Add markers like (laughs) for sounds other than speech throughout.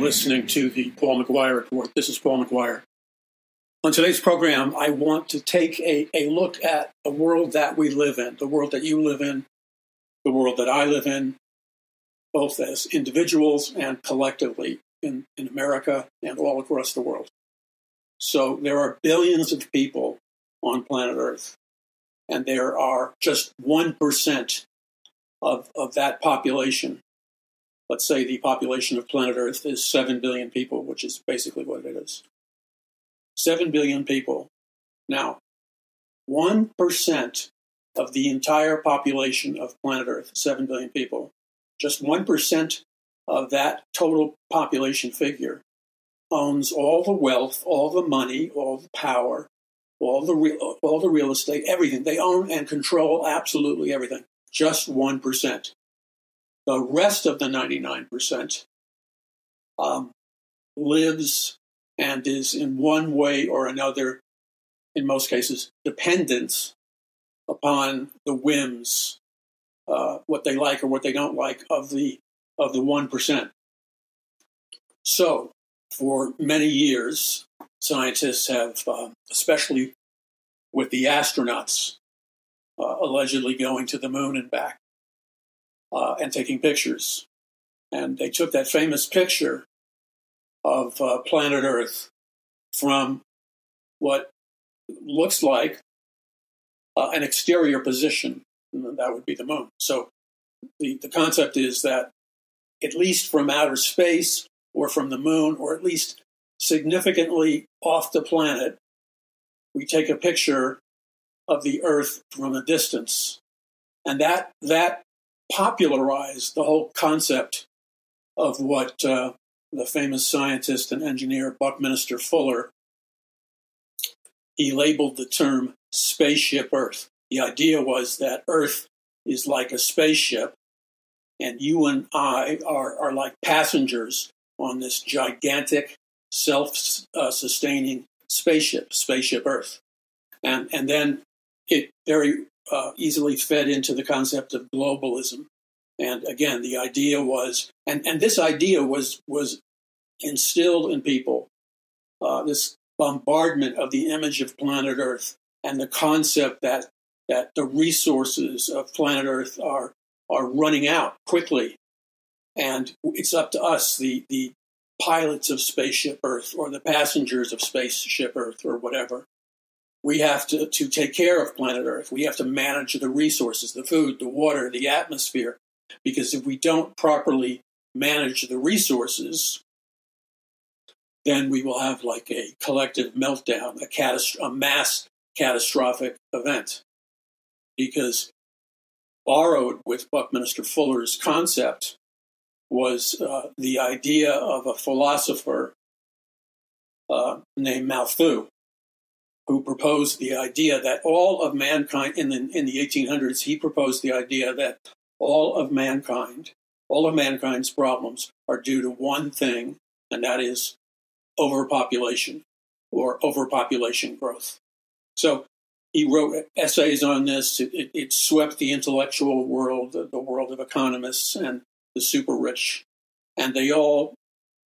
listening to the Paul McGuire Report. This is Paul McGuire. On today's program, I want to take a, a look at the world that we live in, the world that you live in, the world that I live in, both as individuals and collectively in, in America and all across the world. So there are billions of people on planet Earth, and there are just 1% of, of that population. Let's say the population of planet Earth is 7 billion people, which is basically what it is. 7 billion people. Now, 1% of the entire population of planet Earth, 7 billion people, just 1% of that total population figure owns all the wealth, all the money, all the power, all the real, all the real estate, everything. They own and control absolutely everything. Just 1%. The rest of the 99% um, lives and is in one way or another, in most cases, dependent upon the whims, uh, what they like or what they don't like of the of the one percent. So, for many years, scientists have, uh, especially with the astronauts, uh, allegedly going to the moon and back uh, and taking pictures, and they took that famous picture of uh, planet Earth from what looks like uh, an exterior position. That would be the moon. So the, the concept is that at least from outer space or from the moon, or at least significantly off the planet, we take a picture of the Earth from a distance. And that, that popularized the whole concept of what uh, the famous scientist and engineer Buckminster Fuller he labeled the term spaceship Earth. The idea was that Earth is like a spaceship, and you and I are, are like passengers on this gigantic, self sustaining spaceship, Spaceship Earth. And, and then it very uh, easily fed into the concept of globalism. And again, the idea was, and, and this idea was, was instilled in people, uh, this bombardment of the image of planet Earth and the concept that that the resources of planet Earth are are running out quickly, and it's up to us, the the pilots of spaceship Earth or the passengers of spaceship Earth or whatever. We have to, to take care of planet Earth. We have to manage the resources, the food, the water, the atmosphere. Because if we don't properly manage the resources, then we will have like a collective meltdown, a, catast- a mass catastrophic event. Because borrowed with Buckminster Fuller's concept was uh, the idea of a philosopher uh, named Malthus, who proposed the idea that all of mankind in the in the 1800s he proposed the idea that all of mankind, all of mankind's problems are due to one thing, and that is overpopulation or overpopulation growth. So he wrote essays on this. It, it, it swept the intellectual world, the, the, world of economists and the super rich, and they all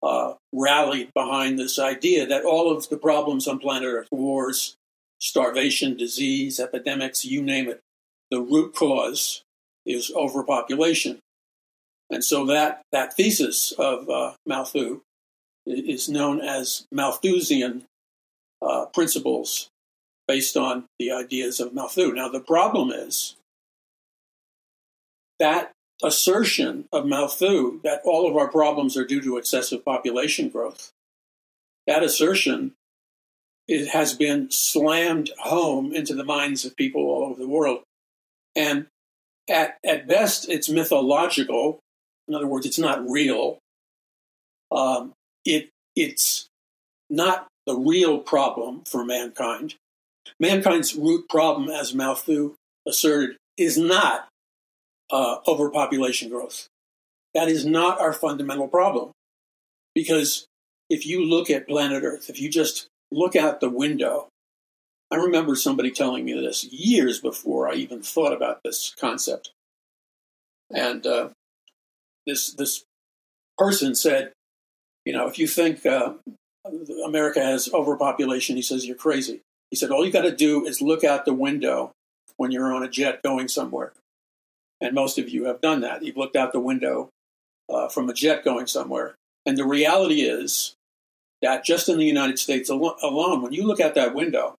uh, rallied behind this idea that all of the problems on planet Earth, wars, starvation, disease, epidemics, you name it, the root cause is overpopulation. And so that, that thesis of uh, Malthus is known as Malthusian uh, principles based on the ideas of Malthus. Now, the problem is that assertion of Malthus that all of our problems are due to excessive population growth, that assertion it has been slammed home into the minds of people all over the world. And at, at best, it's mythological. In other words, it's not real. Um, it it's not the real problem for mankind. Mankind's root problem, as Malthus asserted, is not uh, overpopulation growth. That is not our fundamental problem. Because if you look at planet Earth, if you just look out the window, I remember somebody telling me this years before I even thought about this concept. And uh, this this person said, you know, if you think uh, America has overpopulation, he says you're crazy. He said all you got to do is look out the window when you're on a jet going somewhere, and most of you have done that. You've looked out the window uh, from a jet going somewhere, and the reality is that just in the United States alone, when you look out that window,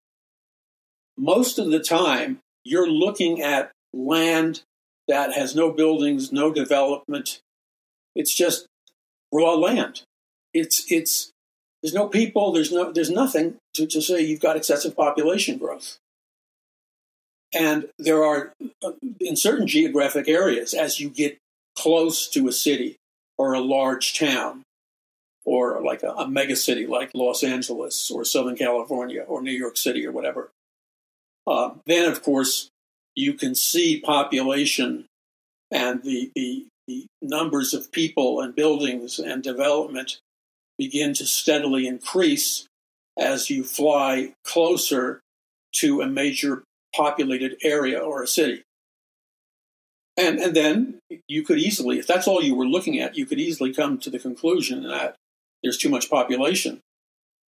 most of the time you're looking at land that has no buildings, no development. It's just raw land. It's it's there's no people, there's no there's nothing to, to say you've got excessive population growth. And there are uh, in certain geographic areas, as you get close to a city or a large town, or like a, a mega city like Los Angeles or Southern California or New York City or whatever, uh, then of course you can see population and the, the, the numbers of people and buildings and development begin to steadily increase as you fly closer to a major populated area or a city. And, and then you could easily, if that's all you were looking at, you could easily come to the conclusion that there's too much population.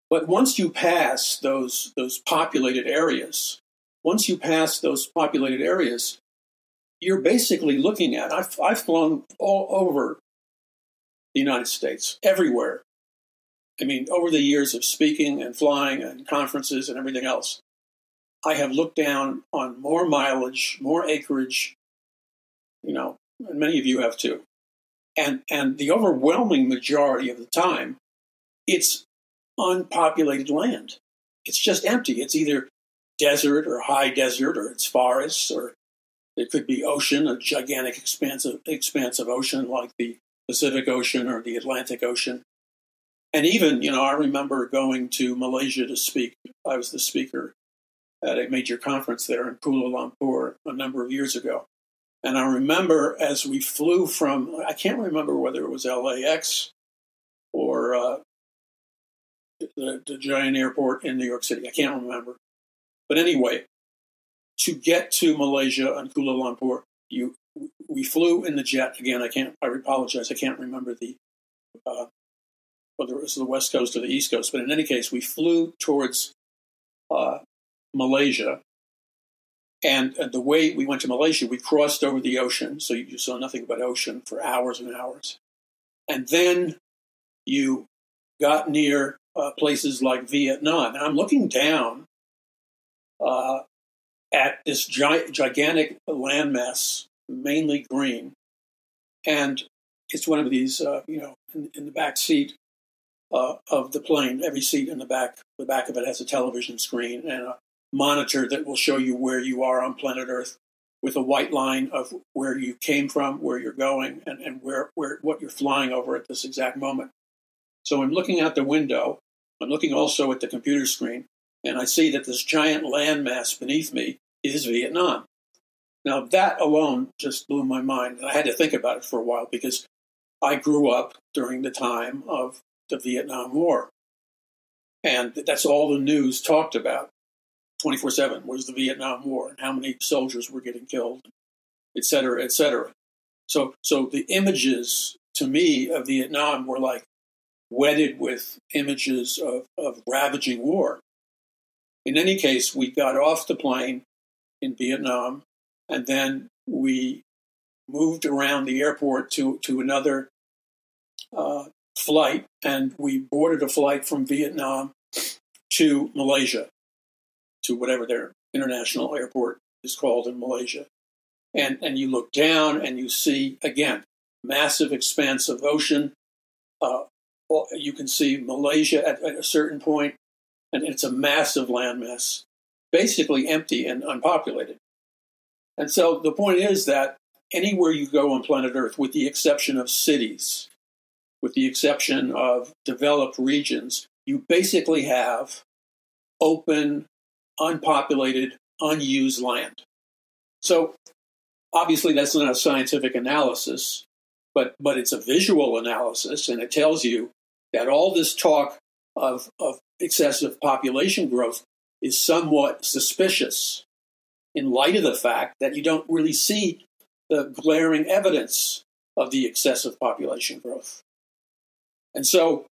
But once you pass those, those populated areas, once you pass those populated areas, you're basically looking at. I've, I've flown all over the United States, everywhere. I mean, over the years of speaking and flying and conferences and everything else, I have looked down on more mileage, more acreage, you know, and many of you have too. And, and the overwhelming majority of the time, it's unpopulated land. It's just empty. It's either desert or high desert or it's forests or it could be ocean, a gigantic expanse of, expanse of ocean like the Pacific Ocean or the Atlantic Ocean. And even, you know, I remember going to Malaysia to speak. I was the speaker at a major conference there in Kuala Lumpur a number of years ago. And I remember as we flew from, I can't remember whether it was LAX or uh, the, the giant airport in New York City. I can't remember. But anyway, to get to Malaysia and Kuala Lumpur, you we flew in the jet again. I can't. I apologize. I can't remember the uh, whether it was the west coast or the east coast. But in any case, we flew towards uh, Malaysia, and, and, the way we went to Malaysia, we crossed over the ocean, so you saw nothing but ocean for hours and hours, and then you got near uh, places like Vietnam. And I'm looking down uh, at this gi- gigantic landmass, mainly green, and it's one of these, uh, you know, in, in, the back seat uh, of the plane. Every seat in the back, the back of it has a television screen and a monitor that will show you where you are on planet Earth, with a white line of where you came from, where you're going, and, and where, where what you're flying over at this exact moment. So I'm looking out the window. I'm looking also at the computer screen, and I see that this giant landmass beneath me is Vietnam. Now, that alone just blew my mind. I had to think about it for a while because I grew up during the time of the Vietnam War. And that's all the news talked about 24 7 was the Vietnam War and how many soldiers were getting killed, et cetera, et cetera. So, so the images to me of Vietnam were like wedded with images of, of ravaging war. In any case, we got off the plane in Vietnam, and then we moved around the airport to, to another uh, flight, and we boarded a flight from Vietnam to Malaysia, to whatever their international airport is called in Malaysia. And, and you look down and you see, again, massive expanse of ocean. Uh, you can see Malaysia at, at a certain point, and it's a massive landmass, basically empty and unpopulated. And so the point is that anywhere you go on planet Earth, with the exception of cities, with the exception of developed regions, you basically have open, unpopulated, unused land. So obviously that's not a scientific analysis, but, but it's a visual analysis, and it tells you that all this talk of, of excessive population growth is somewhat suspicious in light of the fact that you don't really see the glaring evidence of the excessive population growth. And so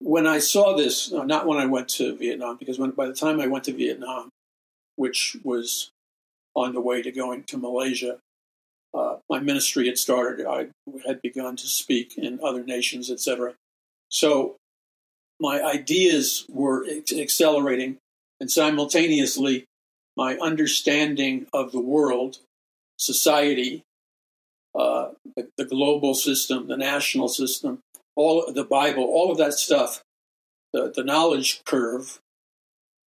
when I saw this, no, not when I went to Vietnam, because when, by the time I went to Vietnam, which was on the way to going to Malaysia, uh, my ministry had started. I had begun to speak in other nations, etc. So my ideas were accelerating, and simultaneously, my understanding of the world, society, uh, the, the, global system, the national system, all the Bible, all of that stuff, the, the knowledge curve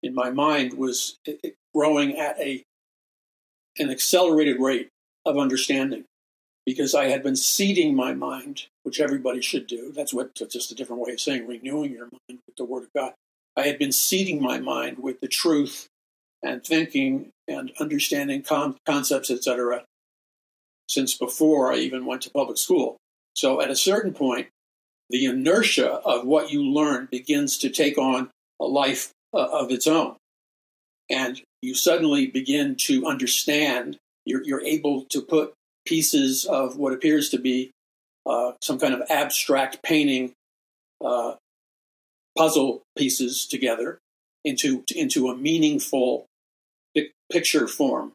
in my mind was growing at a an accelerated rate of understanding because I had been seeding my mind, which everybody should do. That's what just a different way of saying renewing your mind with the Word of God. I had been seeding my mind with the truth and thinking and understanding con- concepts, etc., since before I even went to public school. So at a certain point, the inertia of what you learn begins to take on a life uh, of its own. And you suddenly begin to understand, you're, you're able to put pieces of what appears to be uh, some kind of abstract painting uh, puzzle pieces together into, into a meaningful picture form.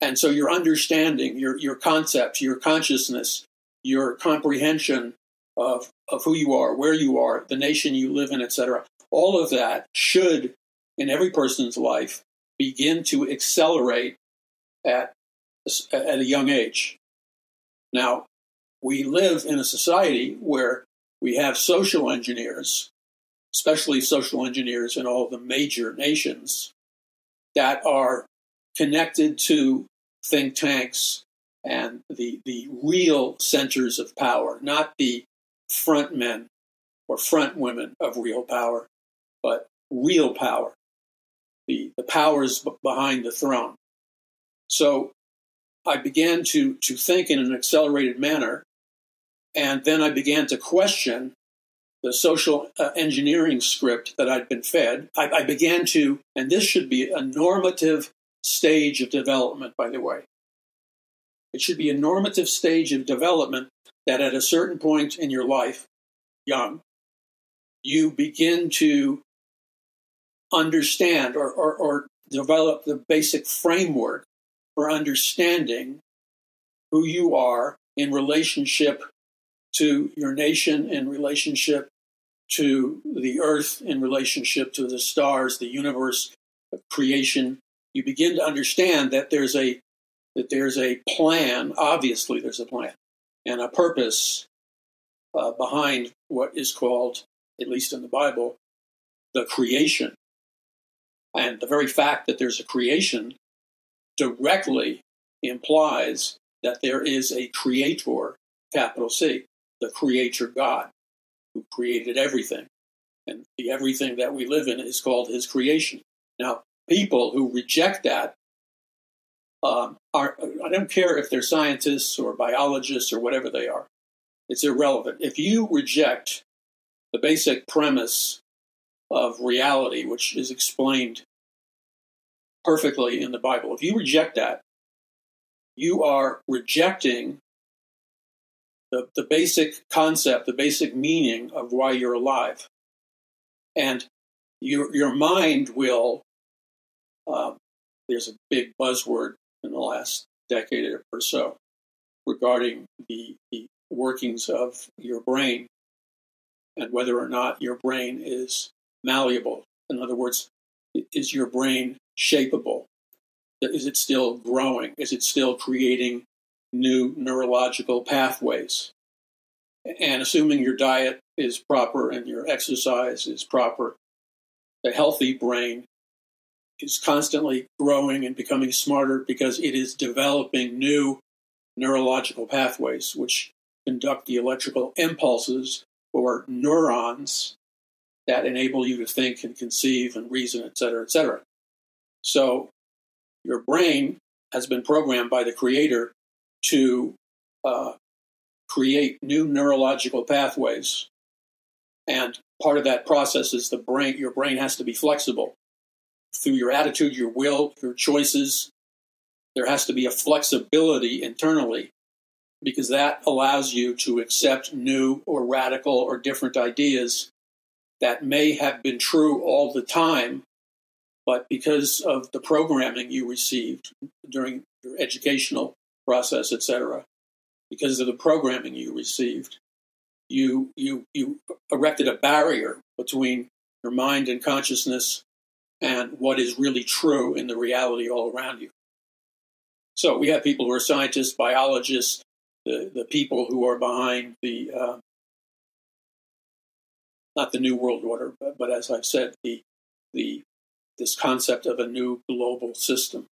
And so your understanding, your, your concept, your consciousness, your comprehension of, of who you are, where you are, the nation you live in, etc. All of that should, in every person's life, begin to accelerate at, at a young age. Now, we live in a society where we have social engineers, especially social engineers in all the major nations, that are connected to think tanks and the, the real centers of power, not the front men or front women of real power, but real power, the, the powers behind the throne. So I began to, to think in an accelerated manner, and then I began to question the social uh, engineering script that I'd been fed. I, I began to, and this should be a normative stage of development, by the way. It should be a normative stage of development that at a certain point in your life, young, you begin to understand or, or, or develop the basic framework for understanding who you are in relationship to your nation, in relationship to the earth, in relationship to the stars, the universe, creation. You begin to understand that there's a that there's a plan. Obviously, there's a plan and a purpose uh, behind what is called, at least in the Bible, the creation. And the very fact that there's a creation directly implies that there is a creator, capital C, the creator God, who created everything. And the everything that we live in is called his creation. Now, people who reject that um, are, I don't care if they're scientists or biologists or whatever they are. It's irrelevant. If you reject the basic premise of reality, which is explained perfectly in the Bible, if you reject that, you are rejecting the, the basic concept, the basic meaning of why you're alive. And your, your mind will, uh, there's a big buzzword in the last decade or so regarding the, the workings of your brain and whether or not your brain is malleable. In other words, is your brain shapeable? Is it still growing? Is it still creating new neurological pathways? And assuming your diet is proper and your exercise is proper, the healthy brain is constantly growing and becoming smarter because it is developing new neurological pathways which conduct the electrical impulses or neurons that enable you to think and conceive and reason, et cetera, et cetera. So your brain has been programmed by the creator to uh, create new neurological pathways. And part of that process is the brain, your brain has to be flexible through your attitude, your will, your choices. There has to be a flexibility internally because that allows you to accept new or radical or different ideas that may have been true all the time, but because of the programming you received during your educational process, etc., because of the programming you received, you you you erected a barrier between your mind and consciousness and what is really true in the reality all around you. So we have people who are scientists, biologists, the, the people who are behind the, uh, not the New World Order, but, but as I've said, the, the, this concept of a new global system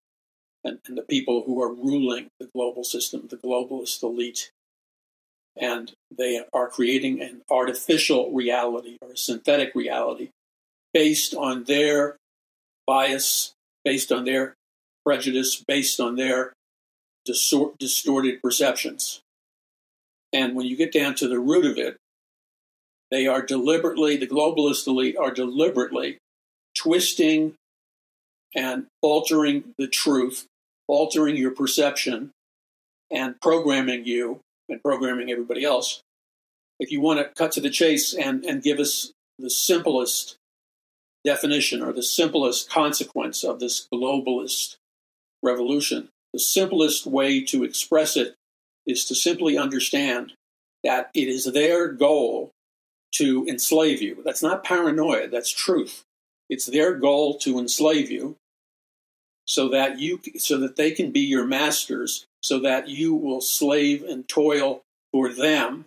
and, and the people who are ruling the global system, the globalist elite. And they are creating an artificial reality or a synthetic reality based on their bias, based on their prejudice, based on their distorted perceptions. And when you get down to the root of it, they are deliberately, the globalist elite are deliberately twisting and altering the truth, altering your perception, and programming you and programming everybody else. If you want to cut to the chase and, and give us the simplest definition or the simplest consequence of this globalist revolution, the simplest way to express it is to simply understand that it is their goal to enslave you. That's not paranoia, that's truth. It's their goal to enslave you so that you so that they can be your masters, so that you will slave and toil for them.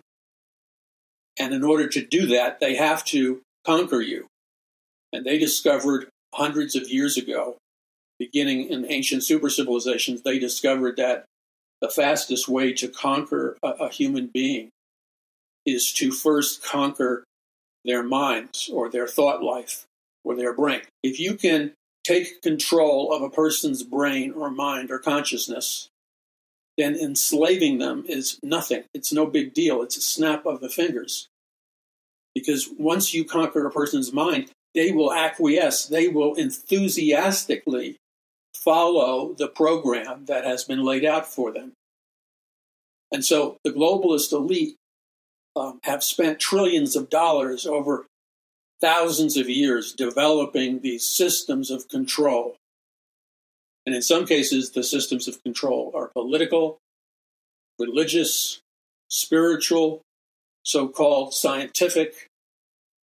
And in order to do that, they have to conquer you. And they discovered hundreds of years ago, beginning in ancient super civilizations, they discovered that the fastest way to conquer a, a human being is to first conquer their minds or their thought life or their brain. If you can take control of a person's brain or mind or consciousness, then enslaving them is nothing. It's no big deal. It's a snap of the fingers. Because once you conquer a person's mind, they will acquiesce, they will enthusiastically follow the program that has been laid out for them. And so the globalist elite um, have spent trillions of dollars over thousands of years developing these systems of control. And in some cases, the systems of control are political, religious, spiritual, so called scientific,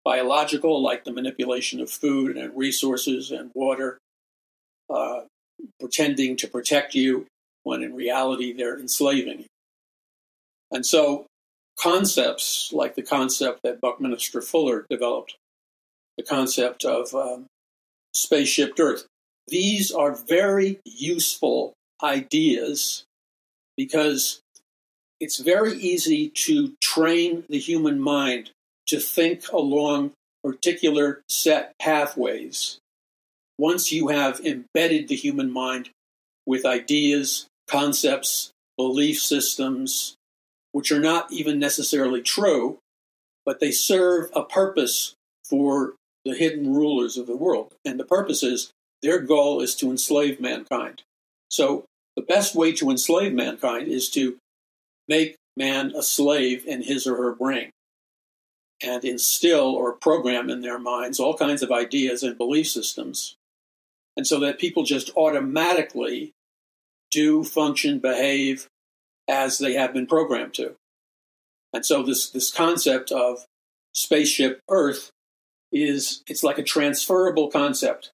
biological, like the manipulation of food and resources and water, uh, pretending to protect you when in reality they're enslaving you. And so concepts like the concept that Buckminster Fuller developed, the concept of um, spaceship Earth, these are very useful ideas because it's very easy to train the human mind to think along particular set pathways once you have embedded the human mind with ideas, concepts, belief systems, which are not even necessarily true, but they serve a purpose for the hidden rulers of the world. And the purpose is their goal is to enslave mankind. So the best way to enslave mankind is to make man a slave in his or her brain and instill or program in their minds all kinds of ideas and belief systems. And so that people just automatically do, function, behave as they have been programmed to. And so this, this concept of spaceship Earth is it's like a transferable concept.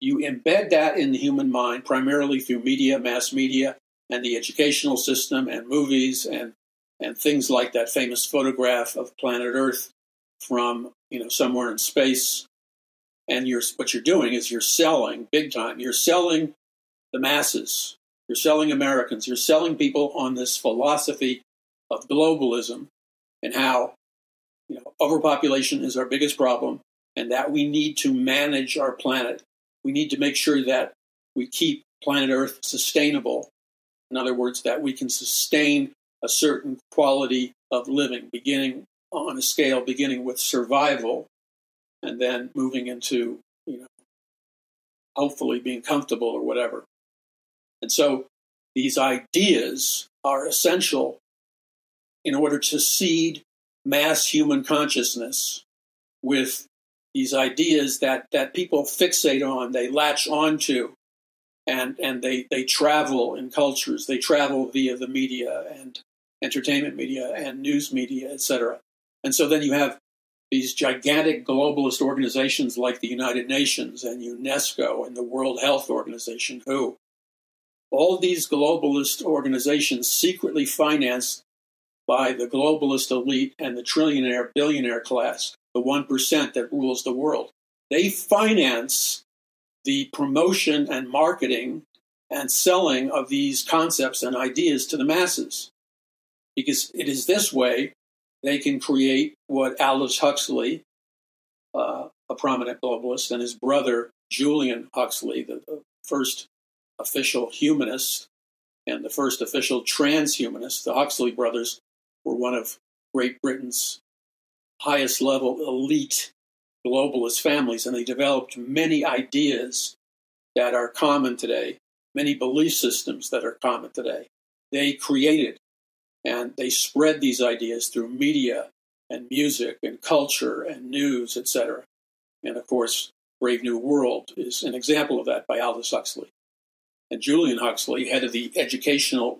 You embed that in the human mind primarily through media, mass media, and the educational system and movies and and things like that famous photograph of planet Earth from you know somewhere in space. And you're what you're doing is you're selling big time. You're selling the masses. You're selling Americans. You're selling people on this philosophy of globalism and how you know overpopulation is our biggest problem and that we need to manage our planet. We need to make sure that we keep planet Earth sustainable. In other words, that we can sustain a certain quality of living, beginning on a scale beginning with survival and then moving into, you know, hopefully being comfortable or whatever. And so these ideas are essential in order to seed mass human consciousness with these ideas that, that people fixate on, they latch onto, and, and they, they travel in cultures. They travel via the media and entertainment media and news media, etc. And so then you have these gigantic globalist organizations like the United Nations and UNESCO and the World Health Organization, WHO. All these globalist organizations secretly financed by the globalist elite and the trillionaire billionaire class, the 1% that rules the world. They finance the promotion and marketing and selling of these concepts and ideas to the masses. Because it is this way they can create what Aldous Huxley, uh, a prominent globalist, and his brother Julian Huxley, the, the first official humanist and the first official transhumanist, the Huxley brothers were one of Great Britain's highest level elite globalist families, and they developed many ideas that are common today, many belief systems that are common today. They created and they spread these ideas through media and music and culture and news, etc. And of course, Brave New World is an example of that by Aldous Huxley. And Julian Huxley, head of the educational,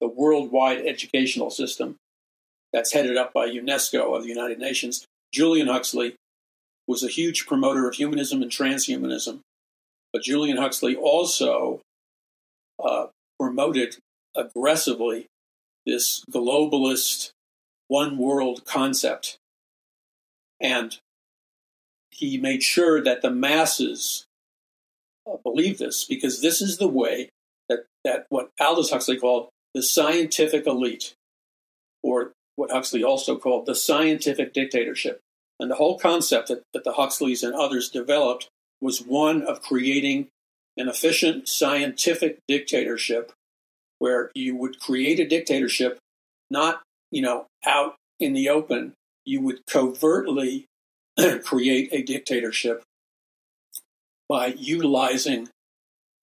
the worldwide educational system, that's headed up by UNESCO of the United Nations. Julian Huxley was a huge promoter of humanism and transhumanism, but Julian Huxley also uh, promoted aggressively this globalist one world concept. And he made sure that the masses uh, believe this because this is the way that, that what Aldous Huxley called the scientific elite, or what Huxley also called the scientific dictatorship. And the whole concept that, that the Huxleys and others developed was one of creating an efficient scientific dictatorship where you would create a dictatorship not, you know, out in the open. You would covertly (clears throat) create a dictatorship by utilizing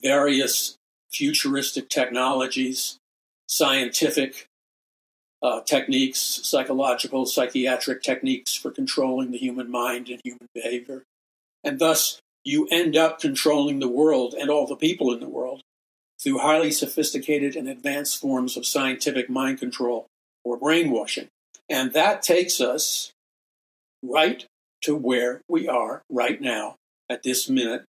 various futuristic technologies, scientific uh, techniques, psychological, psychiatric techniques for controlling the human mind and human behavior. And thus, you end up controlling the world and all the people in the world through highly sophisticated and advanced forms of scientific mind control or brainwashing. And that takes us right to where we are right now at this minute,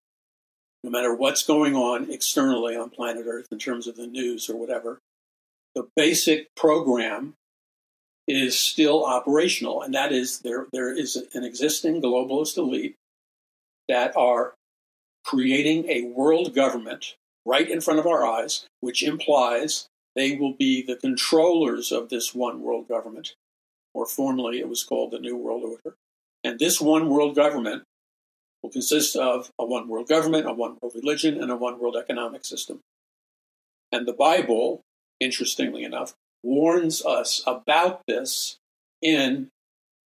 no matter what's going on externally on planet Earth in terms of the news or whatever. The basic program is still operational, and that is there, there is an existing globalist elite that are creating a world government right in front of our eyes, which implies they will be the controllers of this one world government, or formerly it was called the New World Order. And this one world government will consist of a one world government, a one world religion, and a one world economic system. And the Bible, interestingly enough, warns us about this in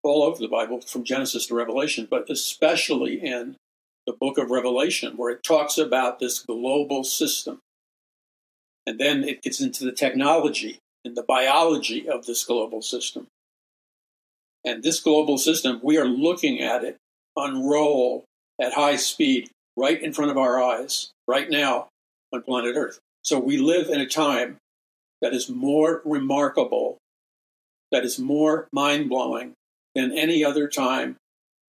all over the Bible, from Genesis to Revelation, but especially in the book of Revelation, where it talks about this global system. And then it gets into the technology and the biology of this global system. And this global system, we are looking at it unroll at high speed right in front of our eyes right now on planet Earth. So we live in a time that is more remarkable, that is more mind blowing than any other time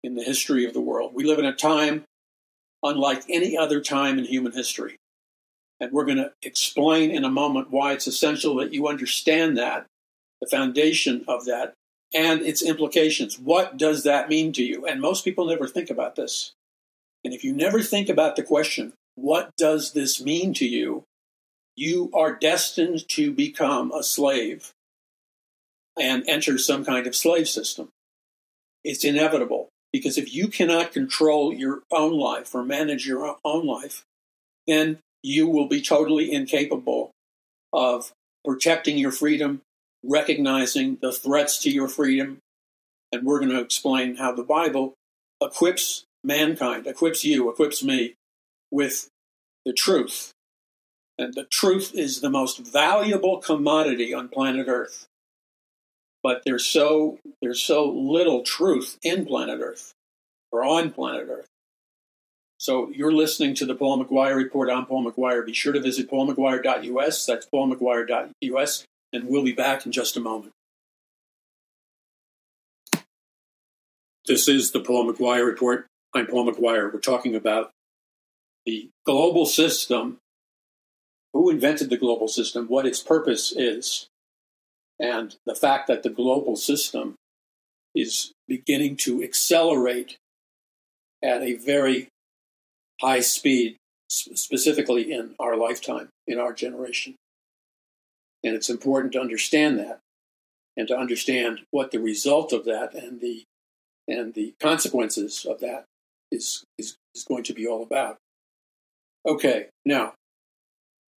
in the history of the world. We live in a time unlike any other time in human history. And we're going to explain in a moment why it's essential that you understand that, the foundation of that, and its implications. What does that mean to you? And most people never think about this. And if you never think about the question, what does this mean to you? you are destined to become a slave and enter some kind of slave system. It's inevitable because if you cannot control your own life or manage your own life, then you will be totally incapable of protecting your freedom, recognizing the threats to your freedom. And we're going to explain how the Bible equips mankind, equips you, equips me with the truth and the truth is the most valuable commodity on planet Earth. But there's so there's so little truth in planet Earth. or on planet Earth. So you're listening to the Paul McGuire Report. I'm Paul McGuire. Be sure to visit paulmcguire.us. That's paulmcguire.us. And we'll be back in just a moment. This is the Paul McGuire Report. I'm Paul McGuire. We're talking about the global system, who invented the global system, what its purpose is, and the fact that the global system is beginning to accelerate at a very high speed, specifically in our lifetime, in our generation. And it's important to understand that and to understand what the result of that and the and the consequences of that is is, is going to be all about. Okay, now,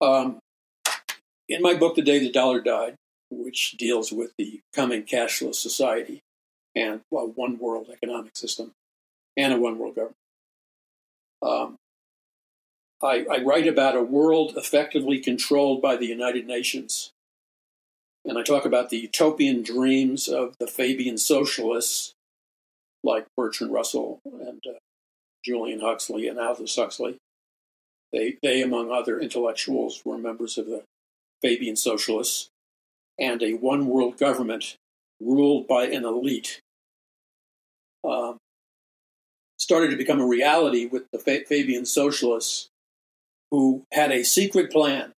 um, in my book, The Day the Dollar Died, which deals with the coming cashless society and well, one world economic system and a one world government, um, I, I write about a world effectively controlled by the United Nations. And I talk about the utopian dreams of the Fabian socialists like Bertrand Russell and uh, Julian Huxley and Aldous Huxley. They, they, among other intellectuals, were members of the Fabian socialists, and a one world government ruled by an elite um, started to become a reality with the Fabian socialists who had a secret plan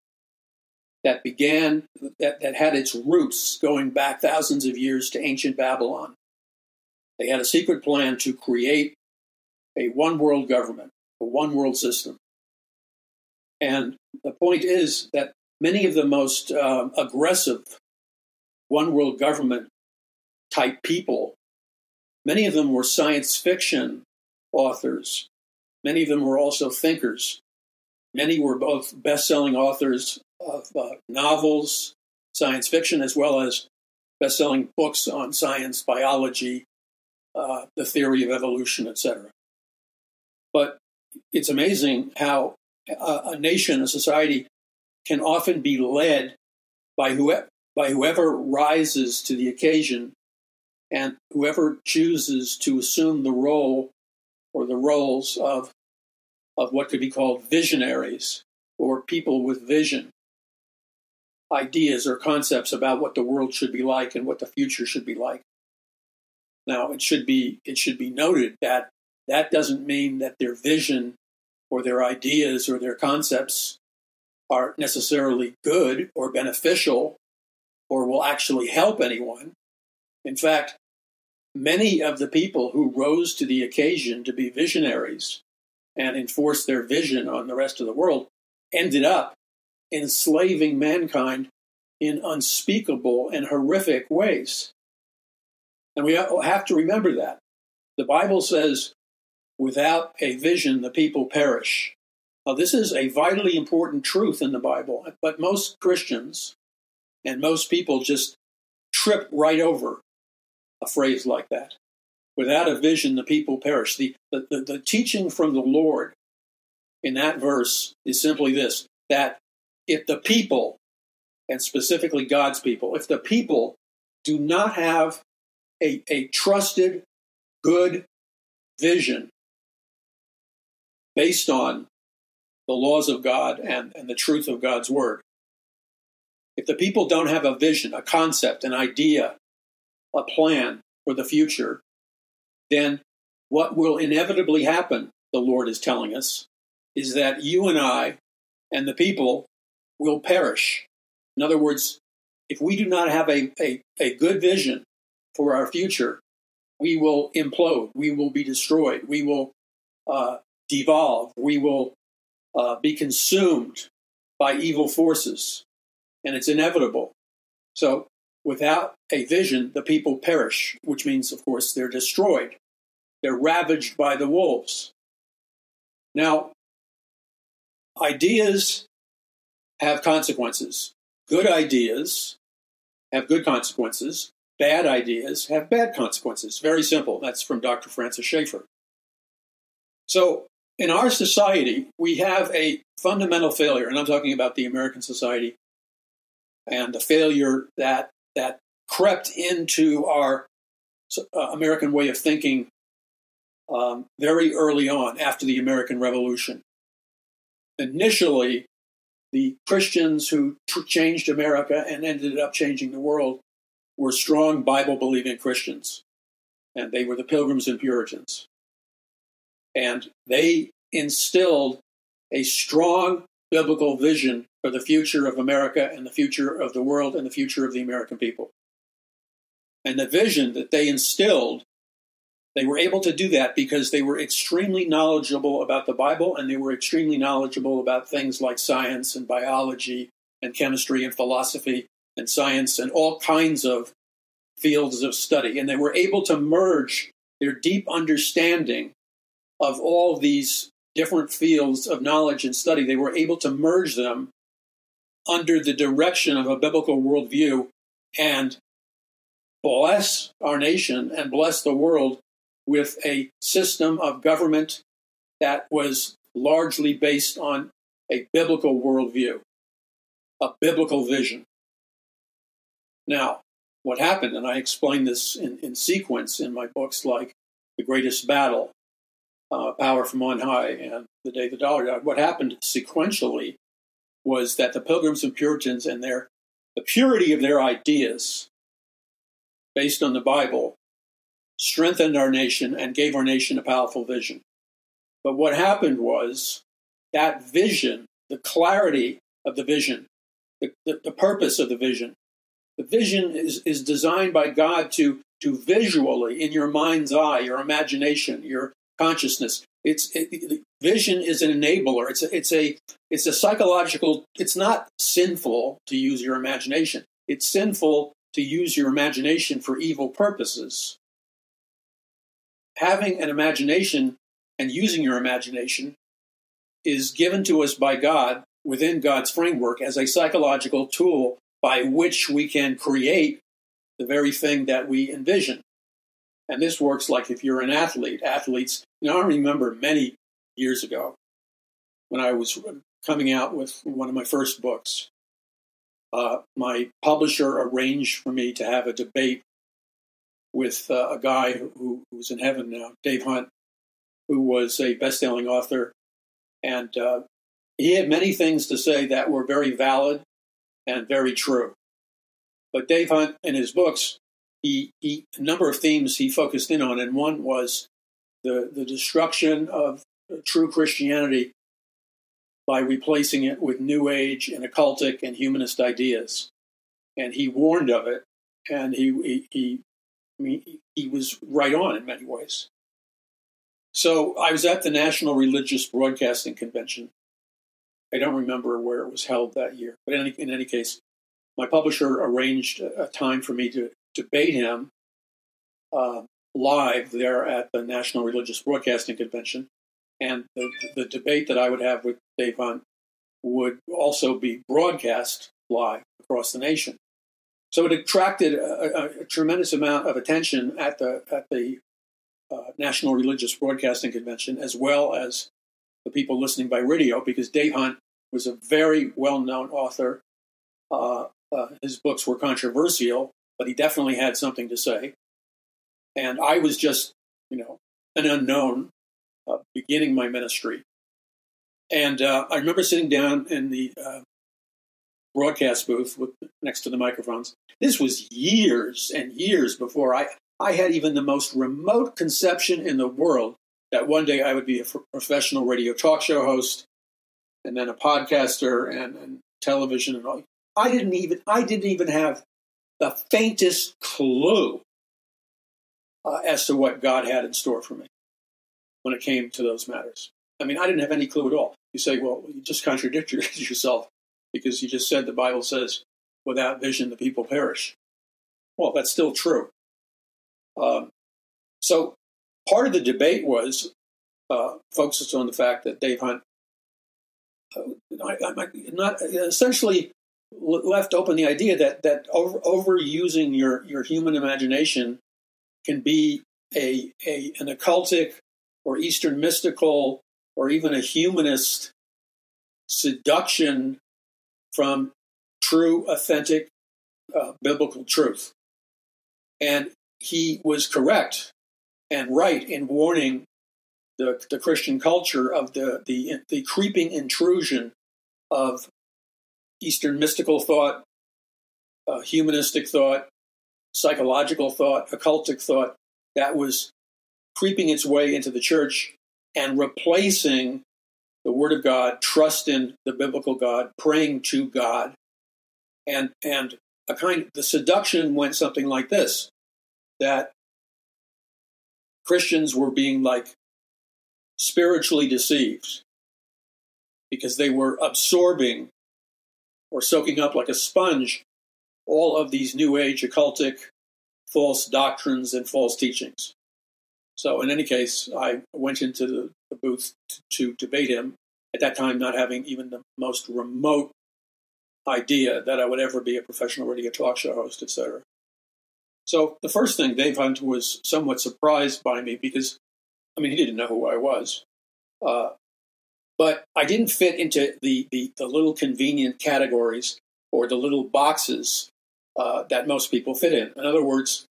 that began, that, that had its roots going back thousands of years to ancient Babylon. They had a secret plan to create a one world government, a one world system. And the point is that many of the most um, aggressive one world government type people, many of them were science fiction authors. Many of them were also thinkers. Many were both best selling authors of uh, novels, science fiction, as well as best selling books on science, biology, uh, the theory of evolution, etc. But it's amazing how a, a, nation, a society, can often be led by whoever, by whoever rises to the occasion and whoever chooses to assume the role or the roles of, of what could be called visionaries or people with vision, ideas or concepts about what the world should be like and what the future should be like. Now, it should be it should be noted that that doesn't mean that their vision or their ideas or their concepts are necessarily good or beneficial or will actually help anyone. In fact, many of the people who rose to the occasion to be visionaries and enforce their vision on the rest of the world ended up enslaving mankind in unspeakable and horrific ways. And we have to remember that. The Bible says, without a vision, the people perish. Now, this is a vitally important truth in the Bible, but most Christians and most people just trip right over a phrase like that. Without a vision, the people perish. The, the, the, the teaching from the Lord in that verse is simply this that if the people, and specifically God's people, if the people do not have a, a trusted, good vision based on the laws of God and, and the truth of God's word, if the people don't have a vision, a concept, an idea, a plan for the future, then what will inevitably happen, the Lord is telling us, is that you and I and the people will perish. In other words, if we do not have a, a, a good vision for our future, we will implode, we will be destroyed, we will uh, devolve, we will uh, be consumed by evil forces, and it's inevitable. So Without a vision, the people perish, which means, of course, they're destroyed. They're ravaged by the wolves. Now, ideas have consequences. Good ideas have good consequences. Bad ideas have bad consequences. Very simple. That's from Dr. Francis Schaeffer. So, in our society, we have a fundamental failure, and I'm talking about the American society, and the failure that that crept into our uh, American way of thinking um, very early on after the American Revolution. Initially, the Christians who changed America and ended up changing the world were strong Bible believing Christians, and they were the Pilgrims and Puritans. And they instilled a strong biblical vision for the future of America and the future of the world and the future of the American people. And the vision that they instilled, they were able to do that because they were extremely knowledgeable about the Bible and they were extremely knowledgeable about things like science and biology and chemistry and philosophy and science and all kinds of fields of study. And they were able to merge their deep understanding of all these different fields of knowledge and study. They were able to merge them under the direction of a biblical worldview and bless our nation and bless the world with a system of government that was largely based on a biblical worldview, a biblical vision. Now, what happened, and I explain this in, in sequence in my books like The Greatest Battle, uh, Power from On High, and The Day the Dollar Died. What happened sequentially was that the Pilgrims and Puritans and their the purity of their ideas based on the Bible strengthened our nation and gave our nation a powerful vision. But what happened was that vision, the clarity of the vision, the, the, the purpose of the vision, the vision is, is designed by God to, to visually, in your mind's eye, your imagination, your consciousness, it's it, vision is an enabler. It's a, it's a it's a psychological. It's not sinful to use your imagination. It's sinful to use your imagination for evil purposes. Having an imagination and using your imagination is given to us by God within God's framework as a psychological tool by which we can create the very thing that we envision. And this works like if you're an athlete. Athletes, you know, I remember many years ago when I was coming out with one of my first books. Uh, my publisher arranged for me to have a debate with uh, a guy who, who's in heaven now, Dave Hunt, who was a best-selling author, and uh, he had many things to say that were very valid and very true. But Dave Hunt, in his books, he, he a number of themes he focused in on, and one was the the destruction of true Christianity by replacing it with New Age and occultic and humanist ideas, and he warned of it, and he he, he I mean he was right on in many ways. So I was at the National Religious Broadcasting Convention. I don't remember where it was held that year, but in any, in any case, my publisher arranged a time for me to debate him uh, live there at the National Religious Broadcasting Convention. And the, the debate that I would have with Dave Hunt would also be broadcast live across the nation. So it attracted a, a, tremendous amount of attention at the at the uh, National Religious Broadcasting Convention, as well as the people listening by radio, because Dave Hunt was a very well known author. Uh, uh, his books were controversial, but he definitely had something to say. And I was just, you know, an unknown uh, beginning my ministry. And uh, I remember sitting down in the uh, broadcast booth with, next to the microphones. This was years and years before I, I had even the most remote conception in the world that one day I would be a professional radio talk show host and then a podcaster and, and television and all. I didn't even I didn't even have the faintest clue uh, as to what God had in store for me when it came to those matters. I mean, I didn't have any clue at all. You say, well, you just contradict (laughs) yourself because you just said the Bible says, without vision, the people perish. Well, that's still true. Um, so part of the debate was uh, focused on the fact that Dave Hunt uh, not essentially left open the idea that that over, overusing your your human imagination can be a, a an occultic or Eastern mystical or even a humanist seduction from true, authentic uh, biblical truth. And he was correct and right in warning the, the Christian culture of the, the, the creeping intrusion of Eastern mystical thought, uh, humanistic thought, psychological thought, occultic thought that was creeping its way into the church and replacing the Word of God, trust in the biblical God, praying to God, and and a kind the seduction went something like this: that Christians were being like spiritually deceived because they were absorbing or soaking up like a sponge all of these New Age occultic false doctrines and false teachings. So, in any case, I went into the, the booth to, debate him, at that time not having even the most remote idea that I would ever be a professional radio talk show host, etc. So the first thing, Dave Hunt was somewhat surprised by me because, I mean, he didn't know who I was. Uh, but I didn't fit into the, the, the, little convenient categories or the little boxes uh, that most people fit in. In other words,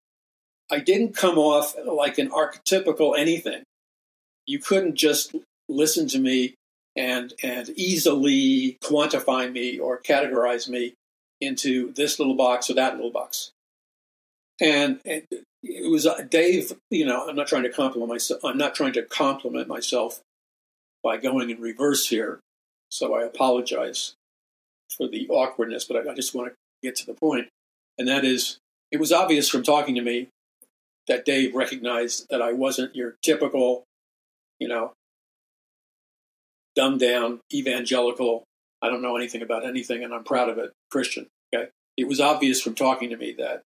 I didn't come off like an archetypical anything. You couldn't just listen to me and and easily quantify me or categorize me into this little box or that little box. And, it was uh, Dave. You know, I'm not trying to compliment myself. I'm not trying to compliment myself by going in reverse here. So I apologize for the awkwardness, but I, I just want to get to the point, and that is, it was obvious from talking to me that Dave recognized that I wasn't your typical, you know, dumbed down evangelical. I don't know anything about anything, and I'm proud of it. Christian. Okay, it was obvious from talking to me that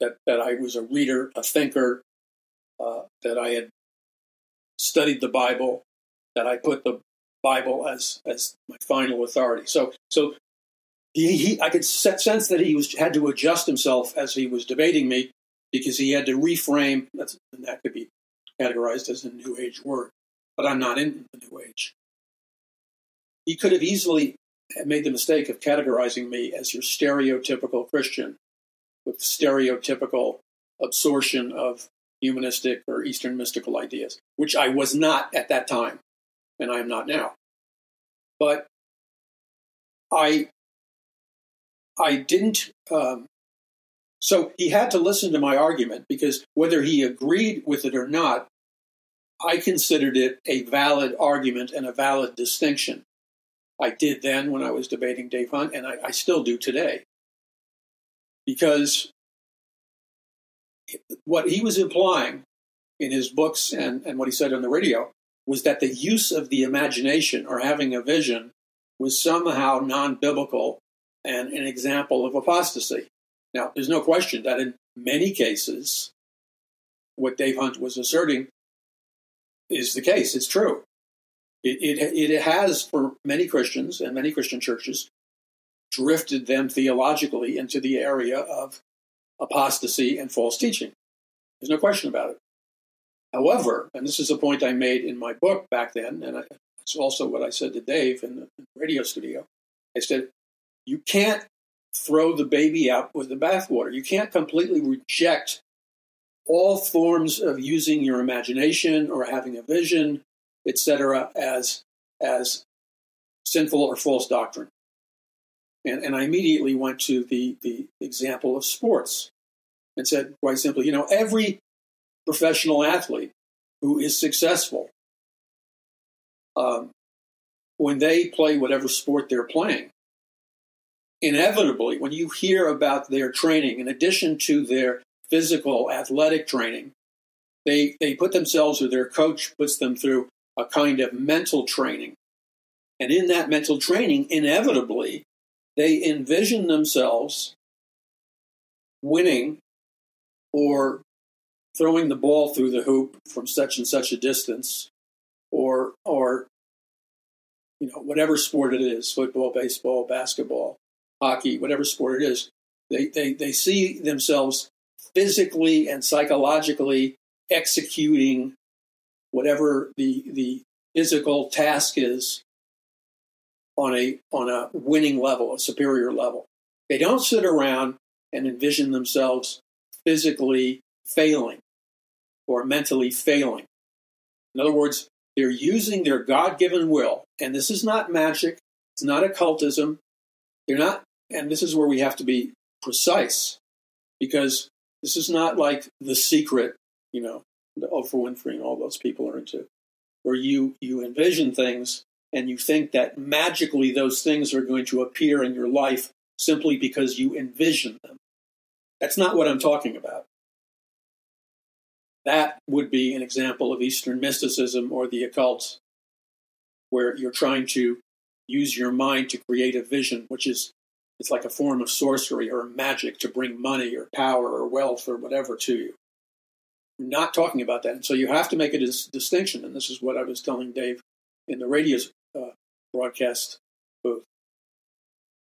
that that I was a reader, a thinker, uh, that I had studied the Bible, that I put the Bible as as my final authority. So so he, he I could sense that he was had to adjust himself as he was debating me because he had to reframe. That's, and that could be categorized as a New Age word, but I'm not in the New Age. He could have easily made the mistake of categorizing me as your stereotypical Christian with stereotypical absorption of humanistic or Eastern mystical ideas, which I was not at that time, and I am not now. But I, I didn't um, so he had to listen to my argument because whether he agreed with it or not, I considered it a valid argument and a valid distinction. I did then when I was debating Dave Hunt, and I, I still do today. Because what he was implying in his books and, and what he said on the radio was that the use of the imagination or having a vision was somehow non biblical and an example of apostasy. Now, there's no question that in many cases, what Dave Hunt was asserting is the case. It's true. It, it, it has, for many Christians and many Christian churches, drifted them theologically into the area of apostasy and false teaching. There's no question about it. However, and this is a point I made in my book back then, and it's also what I said to Dave in the radio studio. I said, you can't throw the baby out with the bathwater. You can't completely reject all forms of using your imagination or having a vision, etc., as as sinful or false doctrine. And, and I immediately went to the, the example of sports and said quite simply, you know, every professional athlete who is successful, um, when they play whatever sport they're playing, inevitably, when you hear about their training, in addition to their physical athletic training, they, they put themselves or their coach puts them through a kind of mental training. And in that mental training, inevitably, they envision themselves winning or throwing the ball through the hoop from such and such a distance or or you know whatever sport it is football baseball basketball hockey, whatever sport it is, they, they, they see themselves physically and psychologically executing whatever the, the physical task is on a, on a winning level, a superior level. They don't sit around and envision themselves physically failing or mentally failing. In other words, they're using their God given will. And this is not magic, it's not occultism. They're not, and this is where we have to be precise because this is not like the secret, you know, the Oprah Winfrey and all those people are into, where you, you envision things and you think that magically those things are going to appear in your life simply because you envision them. That's not what I'm talking about. That would be an example of Eastern mysticism or the occult, where you're trying to use your mind to create a vision, which is it's like a form of sorcery or magic to bring money or power or wealth or whatever to you. We're not talking about that. And so you have to make a dis- distinction. And this is what I was telling Dave in the radio uh, broadcast booth.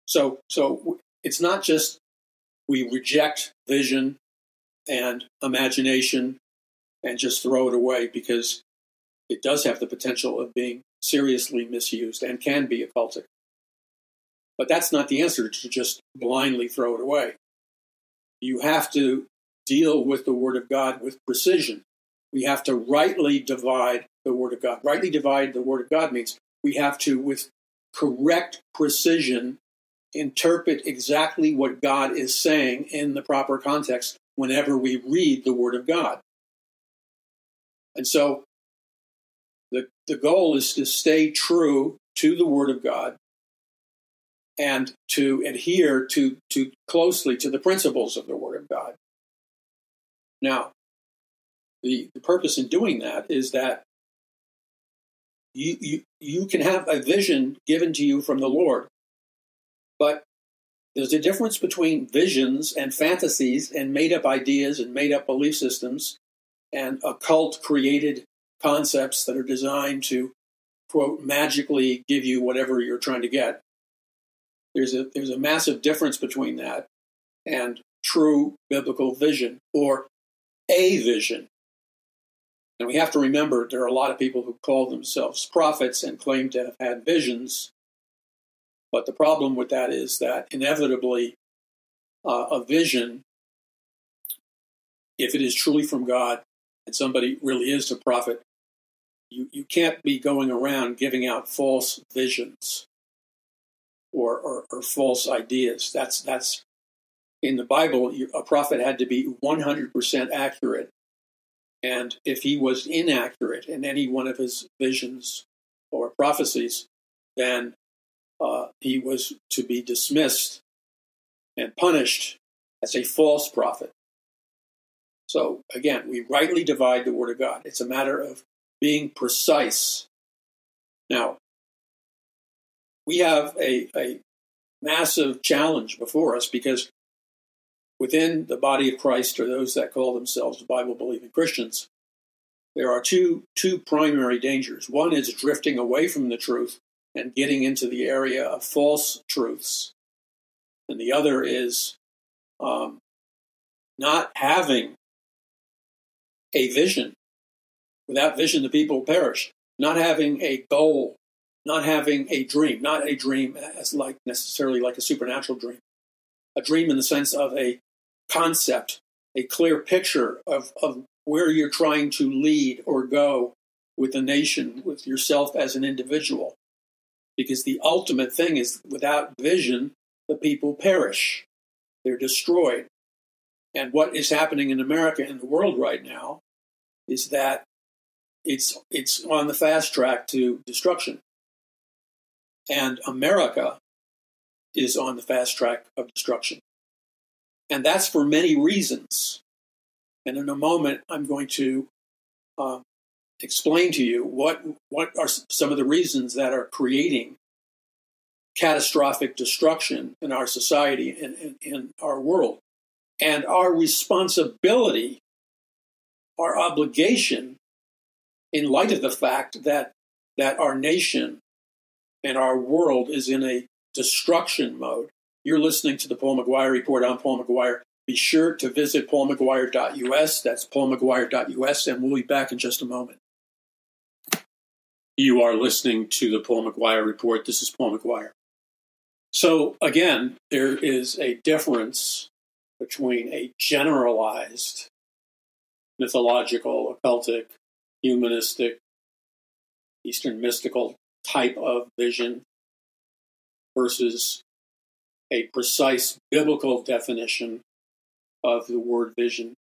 So, so it's not just we reject vision and imagination and just throw it away because it does have the potential of being seriously misused and can be occultic. But that's not the answer to just blindly throw it away. You have to deal with the Word of God with precision. We have to rightly divide the Word of God. Rightly divide the Word of God means we have to, with correct precision, interpret exactly what God is saying in the proper context whenever we read the Word of God. And so the, the goal is to stay true to the Word of God and to adhere to, to closely to the principles of the Word of God. Now, the, the purpose in doing that is that you, you, you can have a vision given to you from the Lord, but there's a difference between visions and fantasies and made up ideas and made up belief systems and occult created concepts that are designed to, quote, magically give you whatever you're trying to get. There's a, there's a massive difference between that and true biblical vision or a vision. And we have to remember there are a lot of people who call themselves prophets and claim to have had visions. But the problem with that is that inevitably uh, a vision, if it is truly from God and somebody really is a prophet, you, you can't be going around giving out false visions or, or, or false ideas. That's, that's in the Bible, a prophet had to be 100% accurate. And if he was inaccurate in any one of his visions or prophecies, then uh, he was to be dismissed and punished as a false prophet. So again, we rightly divide the Word of God. It's a matter of being precise. Now, we have a, a massive challenge before us because within the body of Christ, or those that call themselves Bible believing Christians, there are two, two primary dangers. One is drifting away from the truth and getting into the area of false truths. And the other is um, not having a vision Without vision, the people perish. Not having a goal, not having a dream, not a dream as like necessarily like a supernatural dream, a dream in the sense of a concept, a clear picture of, of where you're trying to lead or go with the nation, with yourself as an individual. Because the ultimate thing is without vision, the people perish. They're destroyed. And what is happening in America and the world right now is that it's it's on the fast track to destruction. And America is on the fast track of destruction. And that's for many reasons. And in a moment, I'm going to uh, explain to you what, what are some of the reasons that are creating catastrophic destruction in our society and in, in our world. And our responsibility, our obligation in light of the fact that that our nation and our world is in a destruction mode. You're listening to the Paul McGuire Report. I'm Paul McGuire. Be sure to visit paulmcguire.us. That's paulmcguire.us, and we'll be back in just a moment. You are listening to the Paul McGuire Report. This is Paul McGuire. So, again, there is a difference between a generalized mythological, occultic humanistic Eastern mystical type of vision versus a precise biblical definition of the word vision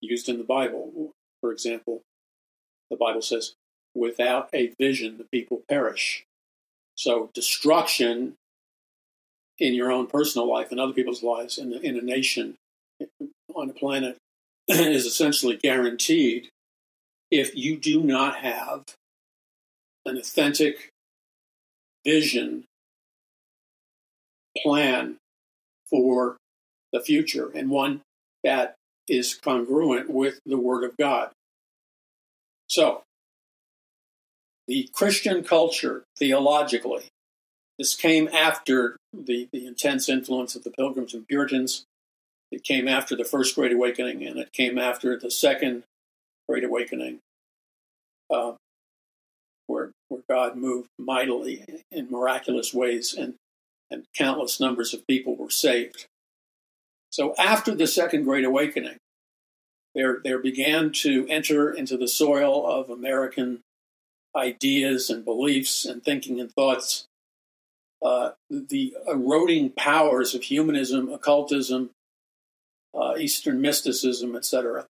used in the Bible. For example, the Bible says, without a vision, the people perish. So, destruction in your own personal life and other people's lives in, in a nation on a planet (clears throat) is essentially guaranteed if you do not have an authentic vision plan for the future and one that is congruent with the Word of God. So, the Christian culture, theologically, this came after the, the intense influence of the Pilgrims and Puritans. It came after the First Great Awakening, and it came after the Second Great Awakening, uh, where, where God moved mightily in miraculous ways and, and countless numbers of people were saved. So after the Second Great Awakening, there, there began to enter into the soil of American ideas and beliefs and thinking and thoughts uh, the eroding powers of humanism, occultism, uh, Eastern mysticism, etc.,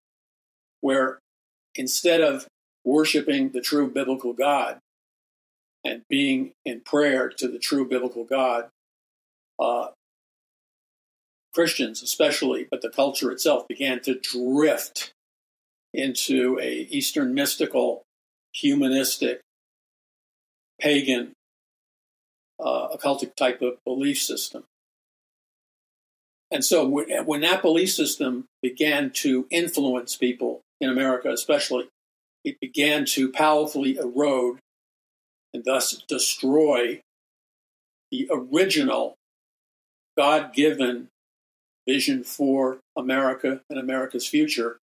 where instead of worshiping the true biblical God and being in prayer to the true biblical God, uh, Christians especially, but the culture itself began to drift into a Eastern mystical, humanistic, pagan, uh, occultic type of belief system. And so when that belief system began to influence people in America, especially, it began to powerfully erode and thus destroy the original God given vision for America and America's future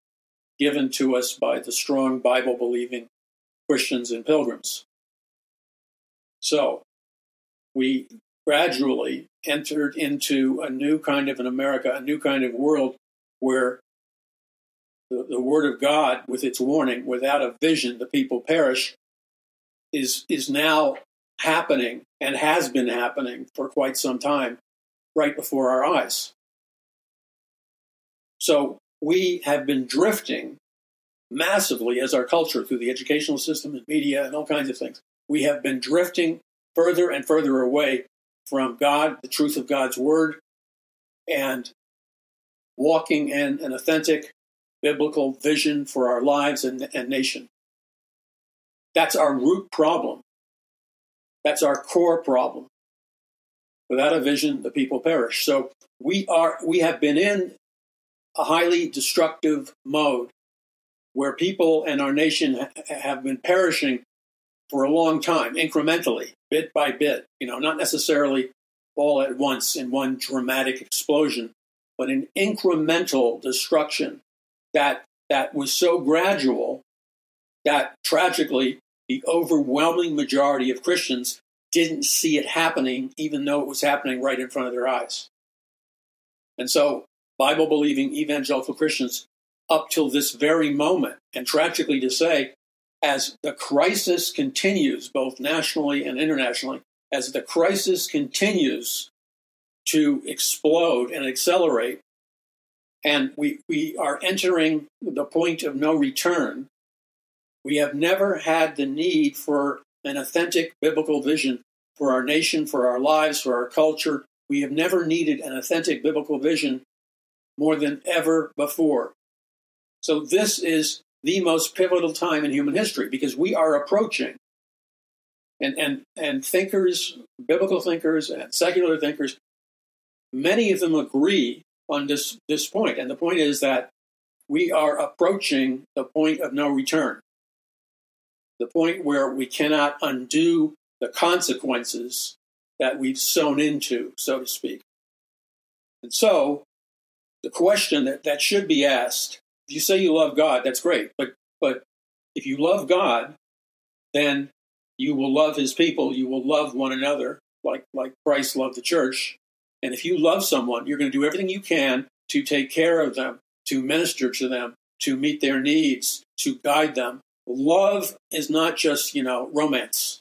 given to us by the strong Bible believing Christians and pilgrims. So we gradually entered into a new kind of an America, a new kind of world where the, the Word of God, with its warning, without a vision, the people perish, is, is now happening and has been happening for quite some time right before our eyes. So we have been drifting massively as our culture through the educational system and media and all kinds of things. We have been drifting further and further away from God, the truth of God's word, and walking in an authentic biblical vision for our lives and, and nation. That's our root problem. That's our core problem. Without a vision, the people perish. So we are we have been in a highly destructive mode where people and our nation have been perishing for a long time, incrementally, bit by bit, you know, not necessarily all at once in one dramatic explosion, but an incremental destruction that that was so gradual that tragically the overwhelming majority of Christians didn't see it happening, even though it was happening right in front of their eyes. And so Bible believing evangelical Christians up till this very moment. And tragically to say, as the crisis continues, both nationally and internationally, as the crisis continues to explode and accelerate, and we, we are entering the point of no return, we have never had the need for an authentic biblical vision for our nation, for our lives, for our culture. We have never needed an authentic biblical vision more than ever before. So, this is the most pivotal time in human history because we are approaching, and, and, and thinkers, biblical thinkers, and secular thinkers, many of them agree on this, this point. And the point is that we are approaching the point of no return, the point where we cannot undo the consequences that we've sown into, so to speak. And so, the question that, that should be asked if you say you love God, that's great. But, but if you love God, then you will love his people. You will love one another like, like Christ loved the church. And if you love someone, you're going to do everything you can to take care of them, to minister to them, to meet their needs, to guide them, love is not just, you know, romance.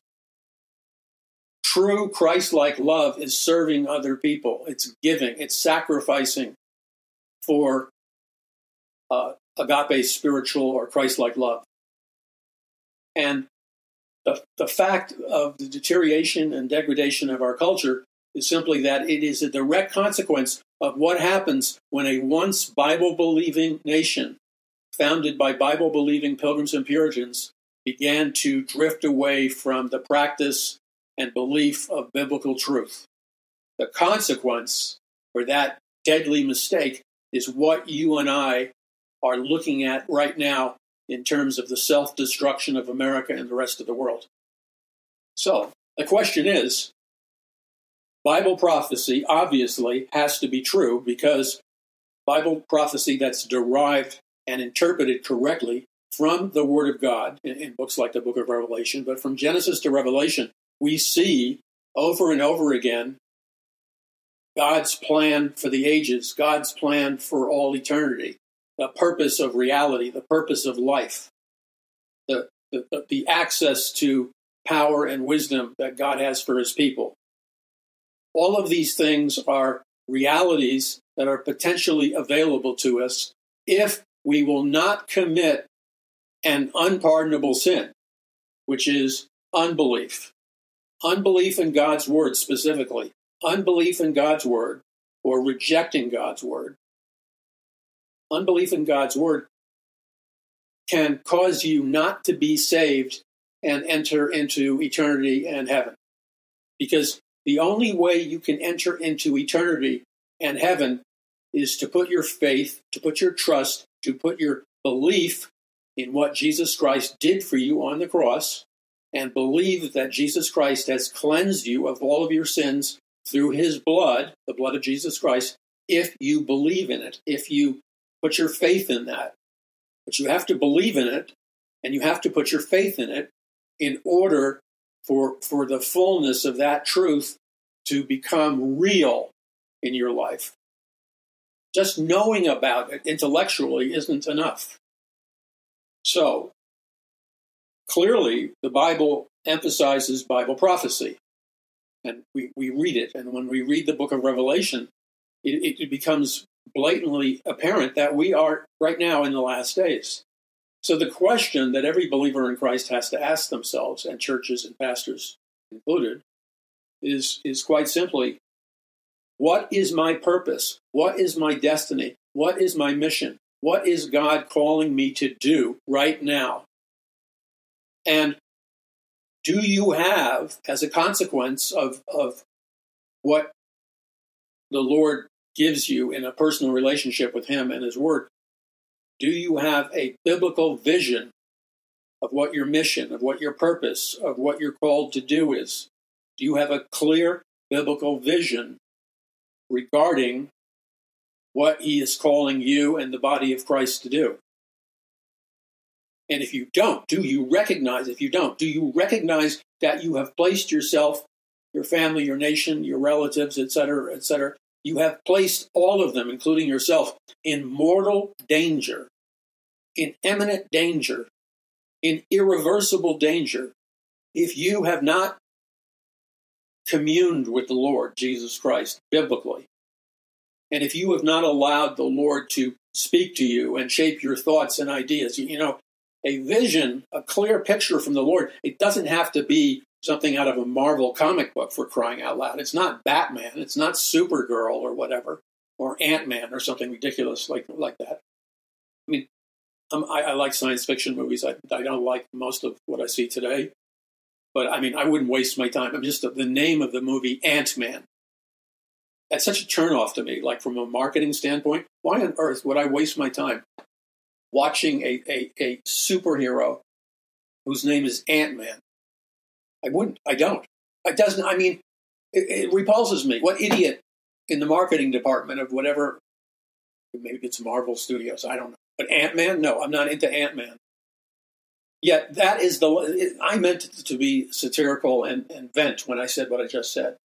True Christ like love is serving other people, it's giving, it's sacrificing for uh, agape spiritual or Christ like love. And the, the fact of the deterioration and degradation of our culture is simply that it is a direct consequence of what happens when a once Bible believing nation, founded by Bible believing pilgrims and Puritans, began to drift away from the practice and belief of biblical truth. The consequence for that deadly mistake is what you and I are looking at right now in terms of the self destruction of America and the rest of the world. So, the question is Bible prophecy obviously has to be true because Bible prophecy that's derived and interpreted correctly from the Word of God in, in, books like the book of Revelation, but from Genesis to Revelation, we see over and over again God's plan for the ages, God's plan for all eternity, the purpose of reality, the purpose of life, the, the, the access to power and wisdom that God has for his people. All of these things are realities that are potentially available to us if we will not commit an unpardonable sin, which is unbelief. Unbelief in God's word specifically, unbelief in God's word, or rejecting God's word. Unbelief in God's word can cause you not to be saved and enter into eternity and heaven. Because the only way you can enter into eternity and heaven is to put your faith, to put your trust, to put your belief in what Jesus Christ did for you on the cross, and believe that Jesus Christ has cleansed you of all of your sins through his blood, the blood of Jesus Christ, if you believe in it, if you put your faith in that. But you have to believe in it, and you have to put your faith in it in order for, for the fullness of that truth to become real in your life. Just knowing about it intellectually isn't enough. So, clearly, the Bible emphasizes Bible prophecy. And we, we read it. And when we read the book of Revelation, it, it becomes blatantly apparent that we are right now in the last days. So the question that every believer in Christ has to ask themselves, and churches and pastors included, is, is quite simply what is my purpose? What is my destiny? What is my mission? What is God calling me to do right now? And do you have, as a consequence of, of what the Lord gives you in a personal relationship with Him and His Word, do you have a biblical vision of what your mission, of what your purpose, of what you're called to do is? Do you have a clear biblical vision regarding what he is calling you and the body of Christ to do? And if you don't, do you recognize, if you don't, do you recognize that you have placed yourself, your family, your nation, your relatives, etc., etc., you have placed all of them, including yourself, in mortal danger, in imminent danger, in irreversible danger, if you have not communed with the Lord Jesus Christ biblically, and if you have not allowed the Lord to speak to you and shape your thoughts and ideas, you know, a vision, a clear picture from the Lord, it doesn't have to be something out of a Marvel comic book for crying out loud. It's not Batman, it's not Supergirl or whatever, or Ant Man or something ridiculous like like that. I mean, um, I, I, like science fiction movies. I, I, don't like most of what I see today, but I mean, I wouldn't waste my time. I'm just the name of the movie Ant Man. That's such a turnoff to me. Like from a marketing standpoint, why on earth would I waste my time watching a, a, a superhero whose name is Ant Man? I wouldn't. I don't. It doesn't. I mean, it, it repulses me. What idiot in the marketing department of whatever? Maybe it's Marvel Studios. I don't know. But Ant Man? No, I'm not into Ant Man. Yet that is the. I meant to be satirical and, and vent when I said what I just said.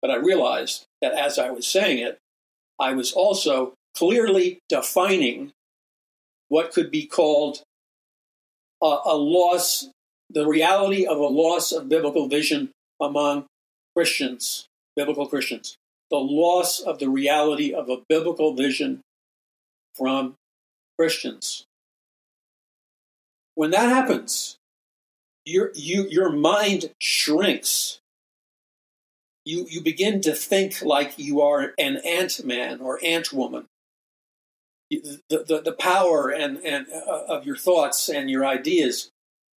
But I realized that as I was saying it, I was also clearly defining what could be called a, a loss, the reality of a loss of biblical vision among Christians, biblical Christians, the loss of the reality of a biblical vision from Christians. When that happens, your, you, your mind shrinks. You, you begin to think like you are an ant man or ant woman. The, the, the power and, and uh, of your thoughts and your ideas,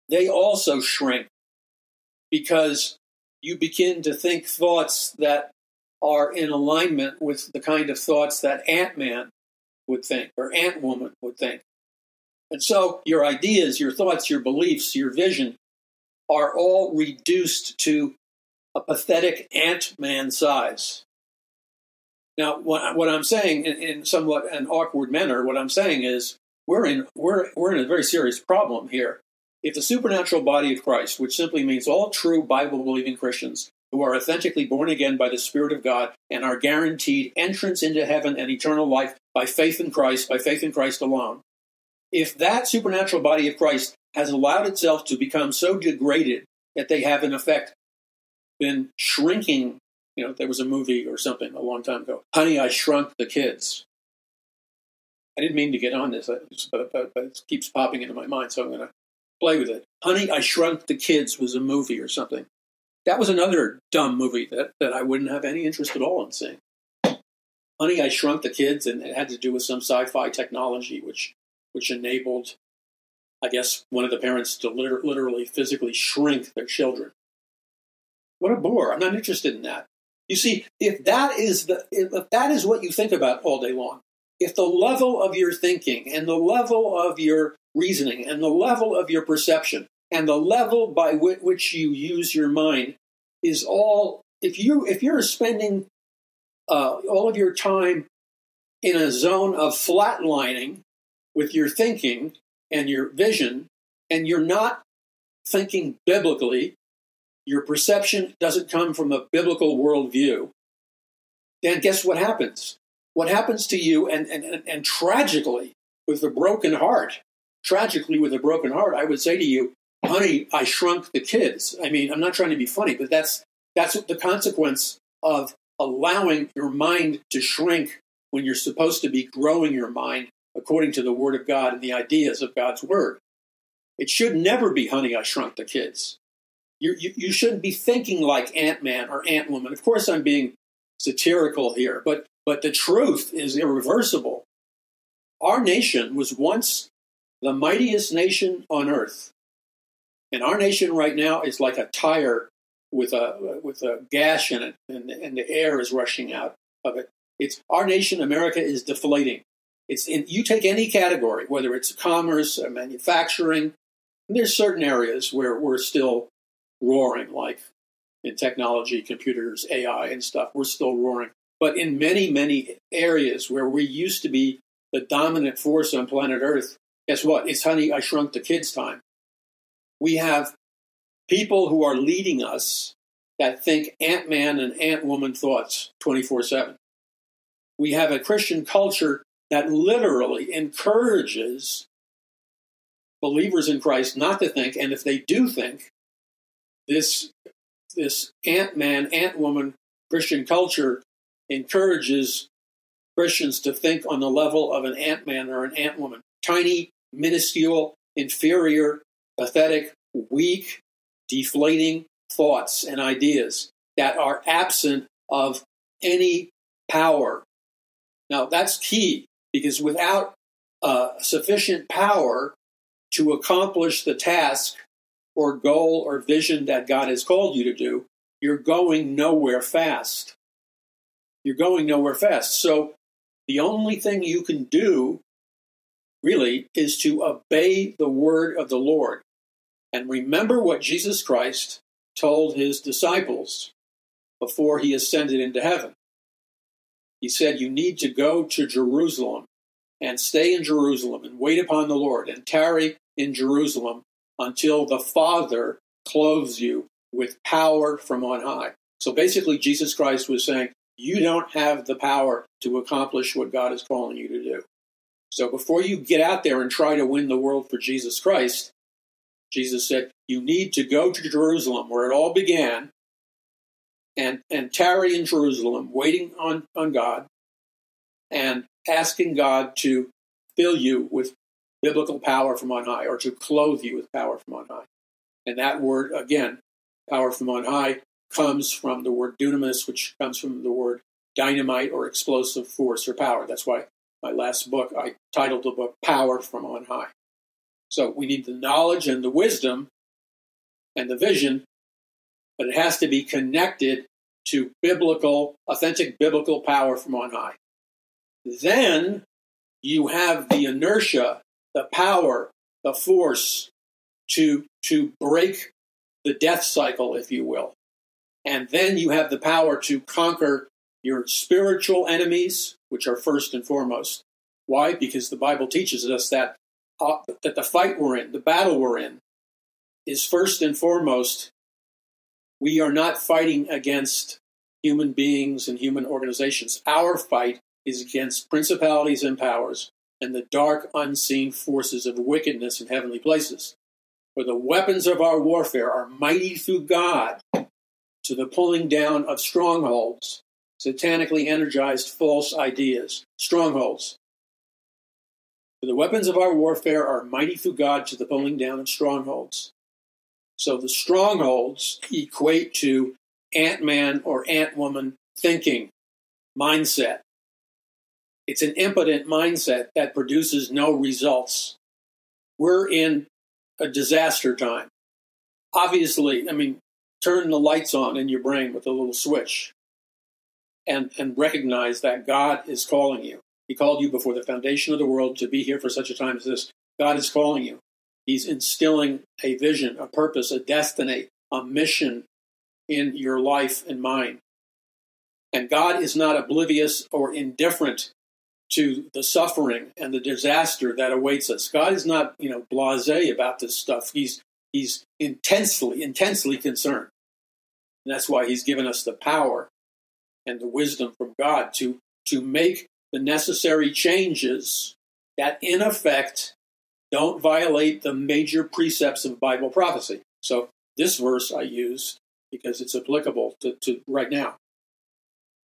they also shrink because you begin to think thoughts that are in alignment with the kind of thoughts that Ant Man would think or Ant Woman would think. And so your ideas, your thoughts, your beliefs, your vision are all reduced to a pathetic ant man size. Now, what, what I'm saying in, in, somewhat an awkward manner, what I'm saying is we're in, we're, we're in a very serious problem here. If the supernatural body of Christ, which simply means all true Bible believing Christians who are authentically born again by the Spirit of God and are guaranteed entrance into heaven and eternal life by faith in Christ, by faith in Christ alone, if that supernatural body of Christ has allowed itself to become so degraded that they have, in effect, been shrinking. You know, there was a movie or something a long time ago. Honey, I Shrunk the Kids. I didn't mean to get on this, but, but, but it keeps popping into my mind, so I'm going to play with it. Honey, I Shrunk the Kids was a movie or something. That was another dumb movie that, that I wouldn't have any interest at all in seeing. Honey, I Shrunk the Kids, and it had to do with some sci-fi technology which which enabled I guess, one of the parents to liter- literally physically shrink their children. What a bore. I'm not interested in that. You see, if that is the if that is what you think about all day long, if the level of your thinking and the level of your reasoning and the level of your perception and the level by which you use your mind is all if you if you're spending uh, all of your time in a zone of flatlining with your thinking and your vision, and you're not thinking biblically, your perception doesn't come from a biblical worldview, then guess what happens? What happens to you, and, and, and, and tragically, with a broken heart, tragically with a broken heart, I would say to you, honey, I shrunk the kids. I mean, I'm not trying to be funny, but that's that's the consequence of allowing your mind to shrink when you're supposed to be growing your mind according to the Word of God and the ideas of God's Word. It should never be, honey, I shrunk the kids. You, you, you shouldn't be thinking like Ant Man or Ant Woman. Of course, I'm being satirical here, but, but the truth is irreversible. Our nation was once the mightiest nation on earth. And our nation right now is like a tire with a, with a gash in it, and, and the air is rushing out of it. It's, our nation, America, is deflating. It's in, you take any category, whether it's commerce or manufacturing, there's certain areas where we're still roaring, like in technology, computers, AI, and stuff. We're still roaring. But in many, many areas where we used to be the dominant force on planet Earth, guess what? It's honey, I shrunk the kids' time. We have people who are leading us that think Ant Man and Ant Woman thoughts 24 7. We have a Christian culture that literally encourages believers in Christ not to think, and if they do think, this this ant man, ant woman Christian culture encourages Christians to think on the level of an ant man or an ant woman. Tiny, minuscule, inferior, pathetic, weak, deflating thoughts and ideas that are absent of any power. Now, that's key because without uh, sufficient power to accomplish the task or goal or vision that God has called you to do, you're going nowhere fast. You're going nowhere fast. So the only thing you can do really is to obey the word of the Lord. And remember what Jesus Christ told his disciples before he ascended into heaven. He said, You need to go to Jerusalem and stay in Jerusalem and wait upon the Lord and tarry in Jerusalem until the Father clothes you with power from on high. So basically, Jesus Christ was saying, You don't have the power to accomplish what God is calling you to do. So before you get out there and try to win the world for Jesus Christ, Jesus said, You need to go to Jerusalem, where it all began, and, and tarry in Jerusalem, waiting on, on God, and asking God to fill you with biblical power from on high, or to clothe you with power from on high. And that word, again, power from on high, comes from the word dunamis, which comes from the word dynamite or explosive force or power. That's why my last book, I titled the book Power from On High. So we need the knowledge and the wisdom and the vision, but it has to be connected to biblical, authentic biblical power from on high. Then you have the inertia, the power, the force to, to break the death cycle, if you will. And then you have the power to conquer your spiritual enemies, which are first and foremost. Why? Because the Bible teaches us that uh, that the fight we're in, the battle we're in, is first and foremost. We are not fighting against human beings and human organizations. Our fight is against principalities and powers and the dark, unseen forces of wickedness in heavenly places. For the weapons of our warfare are mighty through God to the pulling down of strongholds satanically energized false ideas, strongholds. For the weapons of our warfare are mighty through God to the pulling down of strongholds. So the strongholds equate to ant man or ant woman thinking, mindset. It's an impotent mindset that produces no results. We're in a disaster time. Obviously, I mean, turn the lights on in your brain with a little switch and, and recognize that God is calling you. He called you before the foundation of the world to be here for such a time as this. God is calling you. He's instilling a vision, a purpose, a destiny, a mission in your life and mine. And God is not oblivious or indifferent to the suffering and the disaster that awaits us. God is not, you know, blasé about this stuff. He's he's intensely, intensely concerned. And that's why he's given us the power and the wisdom from God to, to make the necessary changes that, in effect, don't violate the major precepts of Bible prophecy. So, this verse I use because it's applicable to, to right now.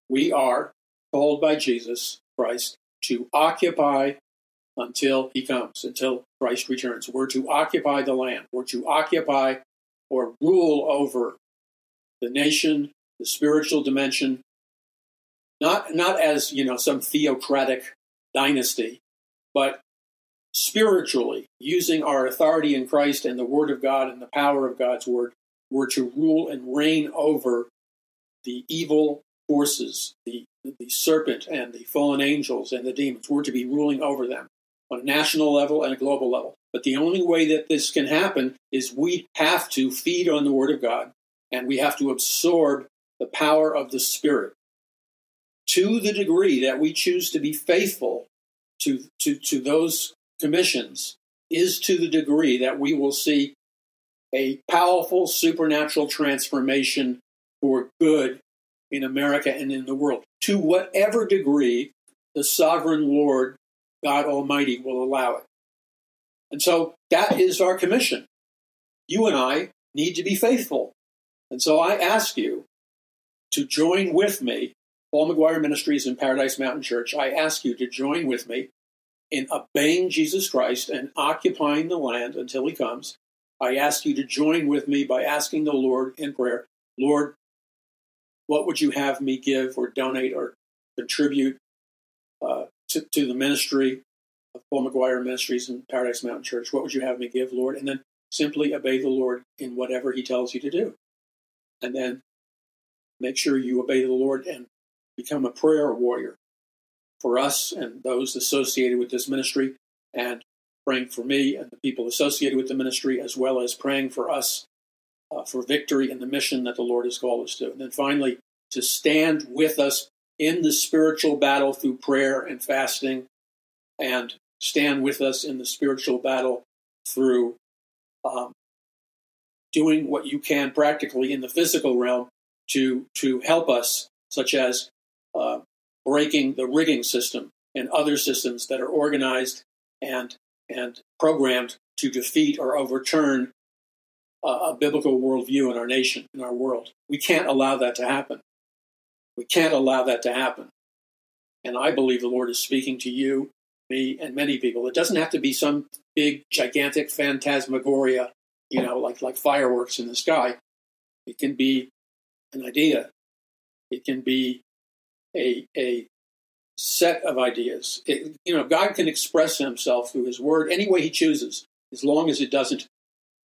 We are called by Jesus Christ to occupy until he comes, until Christ returns. We're to occupy the land. We're to occupy or rule over the nation, the spiritual dimension, not not as you know some theocratic dynasty, but spiritually using our authority in Christ and the Word of God and the power of God's Word, we're to rule and reign over the evil forces, the the serpent and the fallen angels and the demons. We're to be ruling over them on a national level and a global level. But the only way that this can happen is we have to feed on the Word of God and we have to absorb the power of the Spirit to the degree that we choose to be faithful to, to, to those commissions is to the degree that we will see a powerful supernatural transformation for good in America and in the world, to whatever degree the sovereign Lord, God Almighty, will allow it. And so that is our commission. You and I need to be faithful. And so I ask you to join with me Paul McGuire Ministries and Paradise Mountain Church, I ask you to join with me in obeying Jesus Christ and occupying the land until he comes. I ask you to join with me by asking the Lord in prayer, Lord, what would you have me give or donate or contribute uh, to, to the ministry of Paul McGuire Ministries and Paradise Mountain Church? What would you have me give, Lord? And then simply obey the Lord in whatever he tells you to do. And then make sure you obey the Lord and become a prayer warrior for us and those associated with this ministry, and praying for me and the people associated with the ministry, as well as praying for us uh, for victory in the mission that the Lord has called us to. And then finally, to stand with us in the spiritual battle through prayer and fasting, and stand with us in the spiritual battle through um, doing what you can practically in the physical realm to to help us, such as uh, breaking the rigging system and other systems that are organized and and programmed to defeat or overturn a, a biblical worldview in our nation, in our world. We can't allow that to happen. We can't allow that to happen. And I believe the Lord is speaking to you, me, and many people. It doesn't have to be some big, gigantic phantasmagoria, you know, like, like fireworks in the sky. It can be an idea. It can be a, a set of ideas. It, you know, God can express himself through his word any way he chooses, as long as it doesn't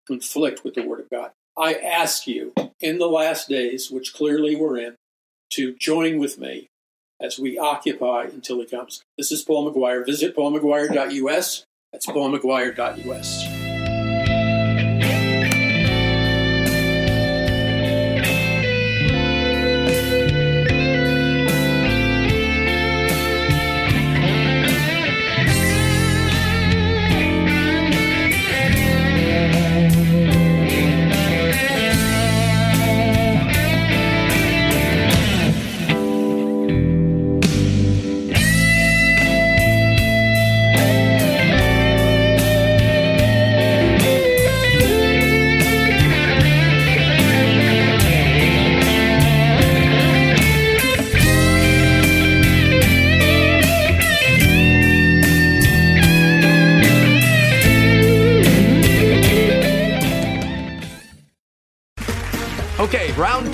conflict with the word of God. I ask you in the last days, which clearly we're in, to join with me as we occupy until he comes. This is Paul McGuire. Visit paulmcguire.us. That's paulmcguire.us.